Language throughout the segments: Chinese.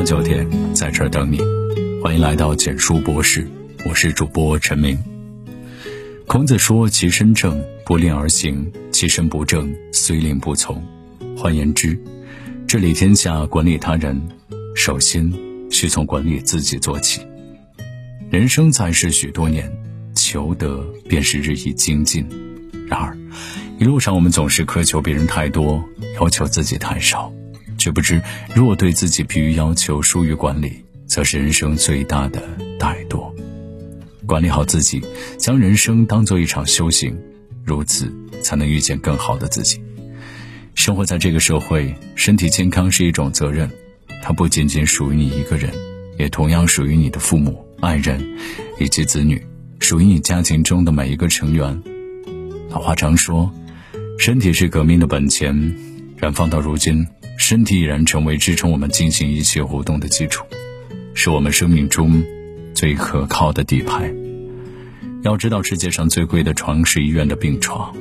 晚九点，在这等你。欢迎来到简书博士，我是主播陈明。孔子说：“其身正，不令而行；其身不正，虽令不从。”换言之，治理天下、管理他人，首先需从管理自己做起。人生在世许多年，求得便是日益精进。然而，一路上我们总是苛求别人太多，要求自己太少。却不知，若对自己疲于要求、疏于管理，则是人生最大的怠惰。管理好自己，将人生当做一场修行，如此才能遇见更好的自己。生活在这个社会，身体健康是一种责任，它不仅仅属于你一个人，也同样属于你的父母、爱人以及子女，属于你家庭中的每一个成员。老话常说，身体是革命的本钱，然放到如今。身体已然成为支撑我们进行一切活动的基础，是我们生命中最可靠的底牌。要知道，世界上最贵的床是医院的病床，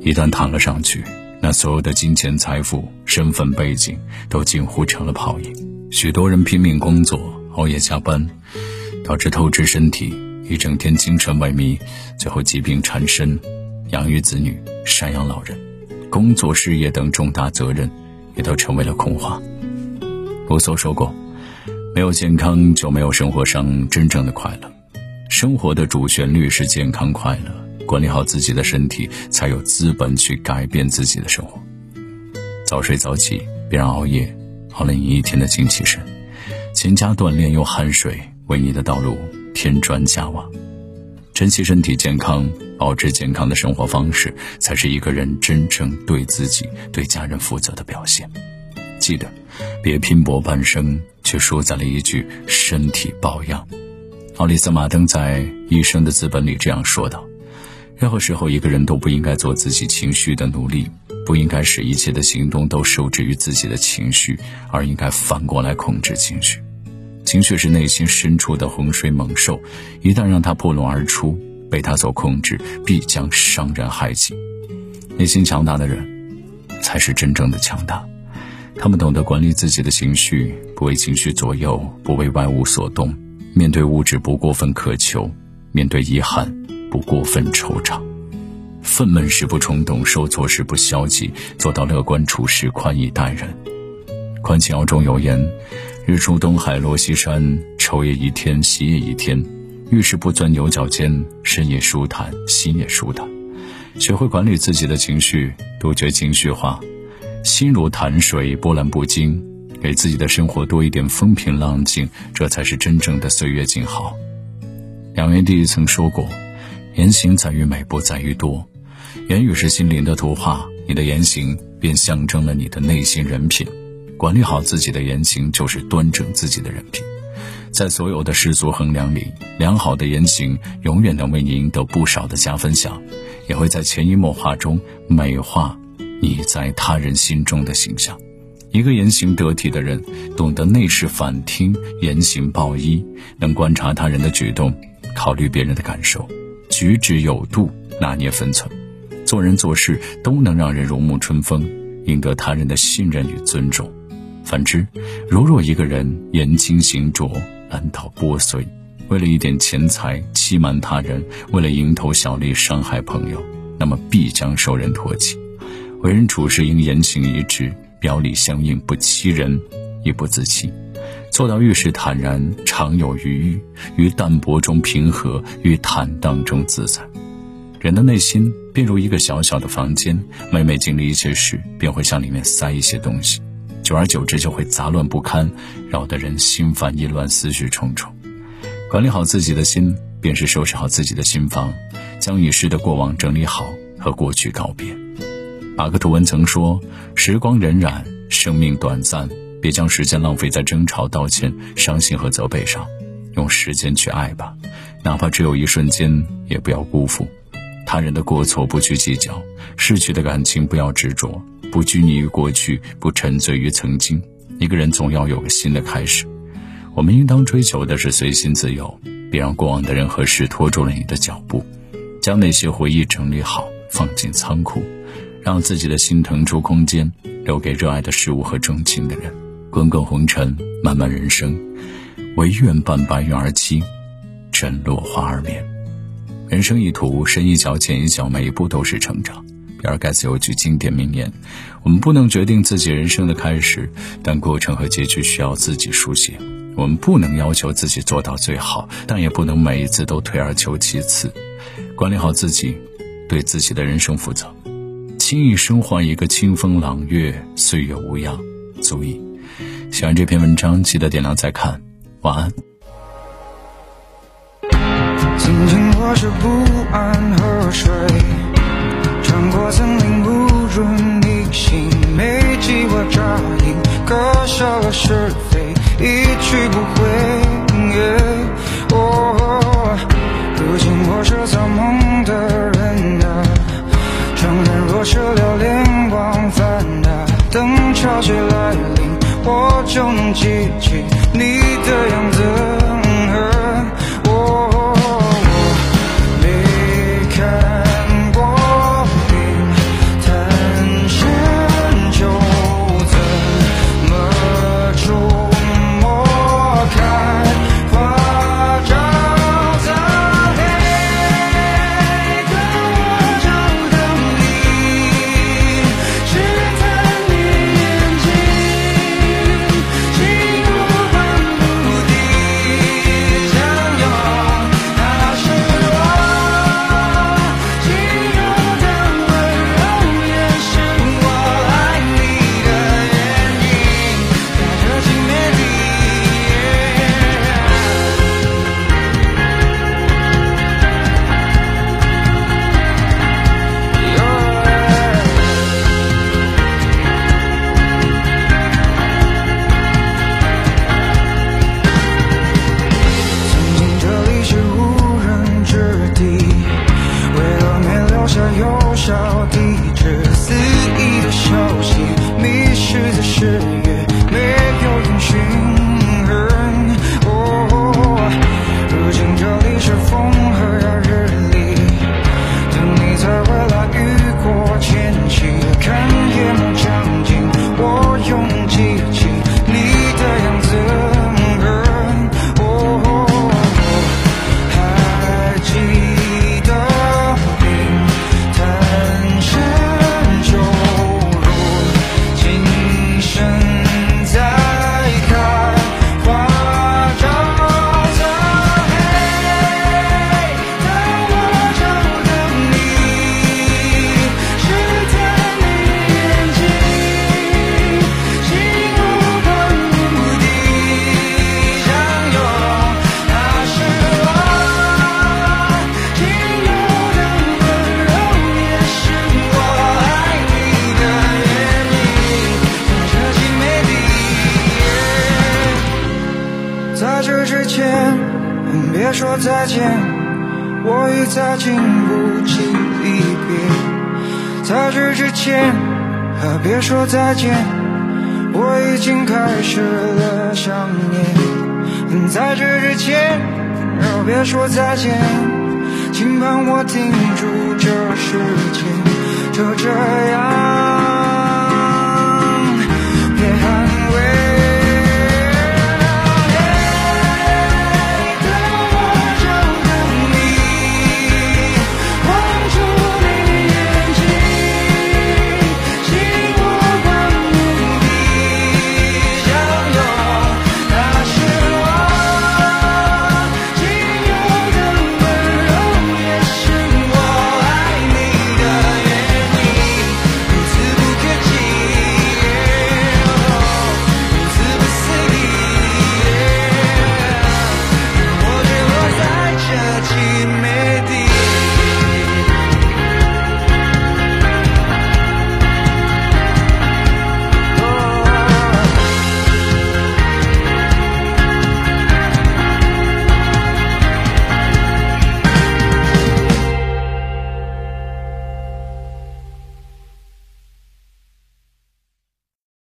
一旦躺了上去，那所有的金钱、财富、身份背景都近乎成了泡影。许多人拼命工作，熬夜加班，导致透支身体，一整天精神萎靡，最后疾病缠身，养育子女、赡养老人、工作、事业等重大责任。也都成为了空话。卢梭说过：“没有健康，就没有生活上真正的快乐。生活的主旋律是健康快乐。管理好自己的身体，才有资本去改变自己的生活。早睡早起，别让熬夜耗了你一天的精气神。勤加锻炼，用汗水为你的道路添砖加瓦。珍惜身体健康。”保持健康的生活方式，才是一个人真正对自己、对家人负责的表现。记得，别拼搏半生，却输在了一句“身体抱恙”。奥利斯·马登在《一生的资本》里这样说道：“任何时候，一个人都不应该做自己情绪的奴隶，不应该使一切的行动都受制于自己的情绪，而应该反过来控制情绪。情绪是内心深处的洪水猛兽，一旦让它破笼而出。”被他所控制，必将伤人害己。内心强大的人，才是真正的强大。他们懂得管理自己的情绪，不为情绪左右，不为外物所动。面对物质，不过分渴求；面对遗憾，不过分惆怅。愤懑时不冲动，受挫时不消极，做到乐观处事，宽以待人。《情要》中有言：“日出东海落西山，愁也一天，喜也一天。”遇事不钻牛角尖，身也舒坦，心也舒坦。学会管理自己的情绪，杜绝情绪化，心如潭水，波澜不惊。给自己的生活多一点风平浪静，这才是真正的岁月静好。梁元帝曾说过：“言行在于美，不在于多。言语是心灵的图画，你的言行便象征了你的内心人品。管理好自己的言行，就是端正自己的人品。”在所有的世俗衡量里，良好的言行永远能为你赢得不少的加分项，也会在潜移默化中美化你在他人心中的形象。一个言行得体的人，懂得内视反听，言行报一，能观察他人的举动，考虑别人的感受，举止有度，拿捏分寸，做人做事都能让人如沐春风，赢得他人的信任与尊重。反之，如若一个人言轻行拙，难道剥碎，为了一点钱财欺瞒他人，为了蝇头小利伤害朋友，那么必将受人唾弃。为人处事应言行一致，表里相应，不欺人，亦不自欺，做到遇事坦然，常有余裕，于淡泊中平和，于坦荡中自在。人的内心便如一个小小的房间，每每经历一些事，便会向里面塞一些东西。久而久之，就会杂乱不堪，扰得人心烦意乱、思绪重重。管理好自己的心，便是收拾好自己的心房，将已逝的过往整理好，和过去告别。马克吐温曾说：“时光荏苒，生命短暂，别将时间浪费在争吵、道歉、伤心和责备上，用时间去爱吧，哪怕只有一瞬间，也不要辜负。他人的过错不去计较，逝去的感情不要执着。”不拘泥于过去，不沉醉于曾经。一个人总要有个新的开始。我们应当追求的是随心自由，别让过往的人和事拖住了你的脚步。将那些回忆整理好，放进仓库，让自己的心腾出空间，留给热爱的事物和钟情的人。滚滚红尘，漫漫人生，唯愿伴白云而栖，枕落花而眠。人生一途，深一脚浅一脚，每一步都是成长。比尔盖茨有句经典名言：“我们不能决定自己人生的开始，但过程和结局需要自己书写。我们不能要求自己做到最好，但也不能每一次都退而求其次。管理好自己，对自己的人生负责。轻易生还一个清风朗月，岁月无恙，足矣。”喜欢这篇文章，记得点亮再看。晚安。曾经我是不安河水，穿过森林不准逆行，没计划扎营，割舍了是非，一去不回。哦，如今我是造梦的人啊，承认若是流连忘返啊，等潮汐来临，我就能记起你的样子。说再见，我已再经不起离别。在这之前，别说再见，我已经开始了想念。在这之前，别说再见，请帮我停住这时间，就这样。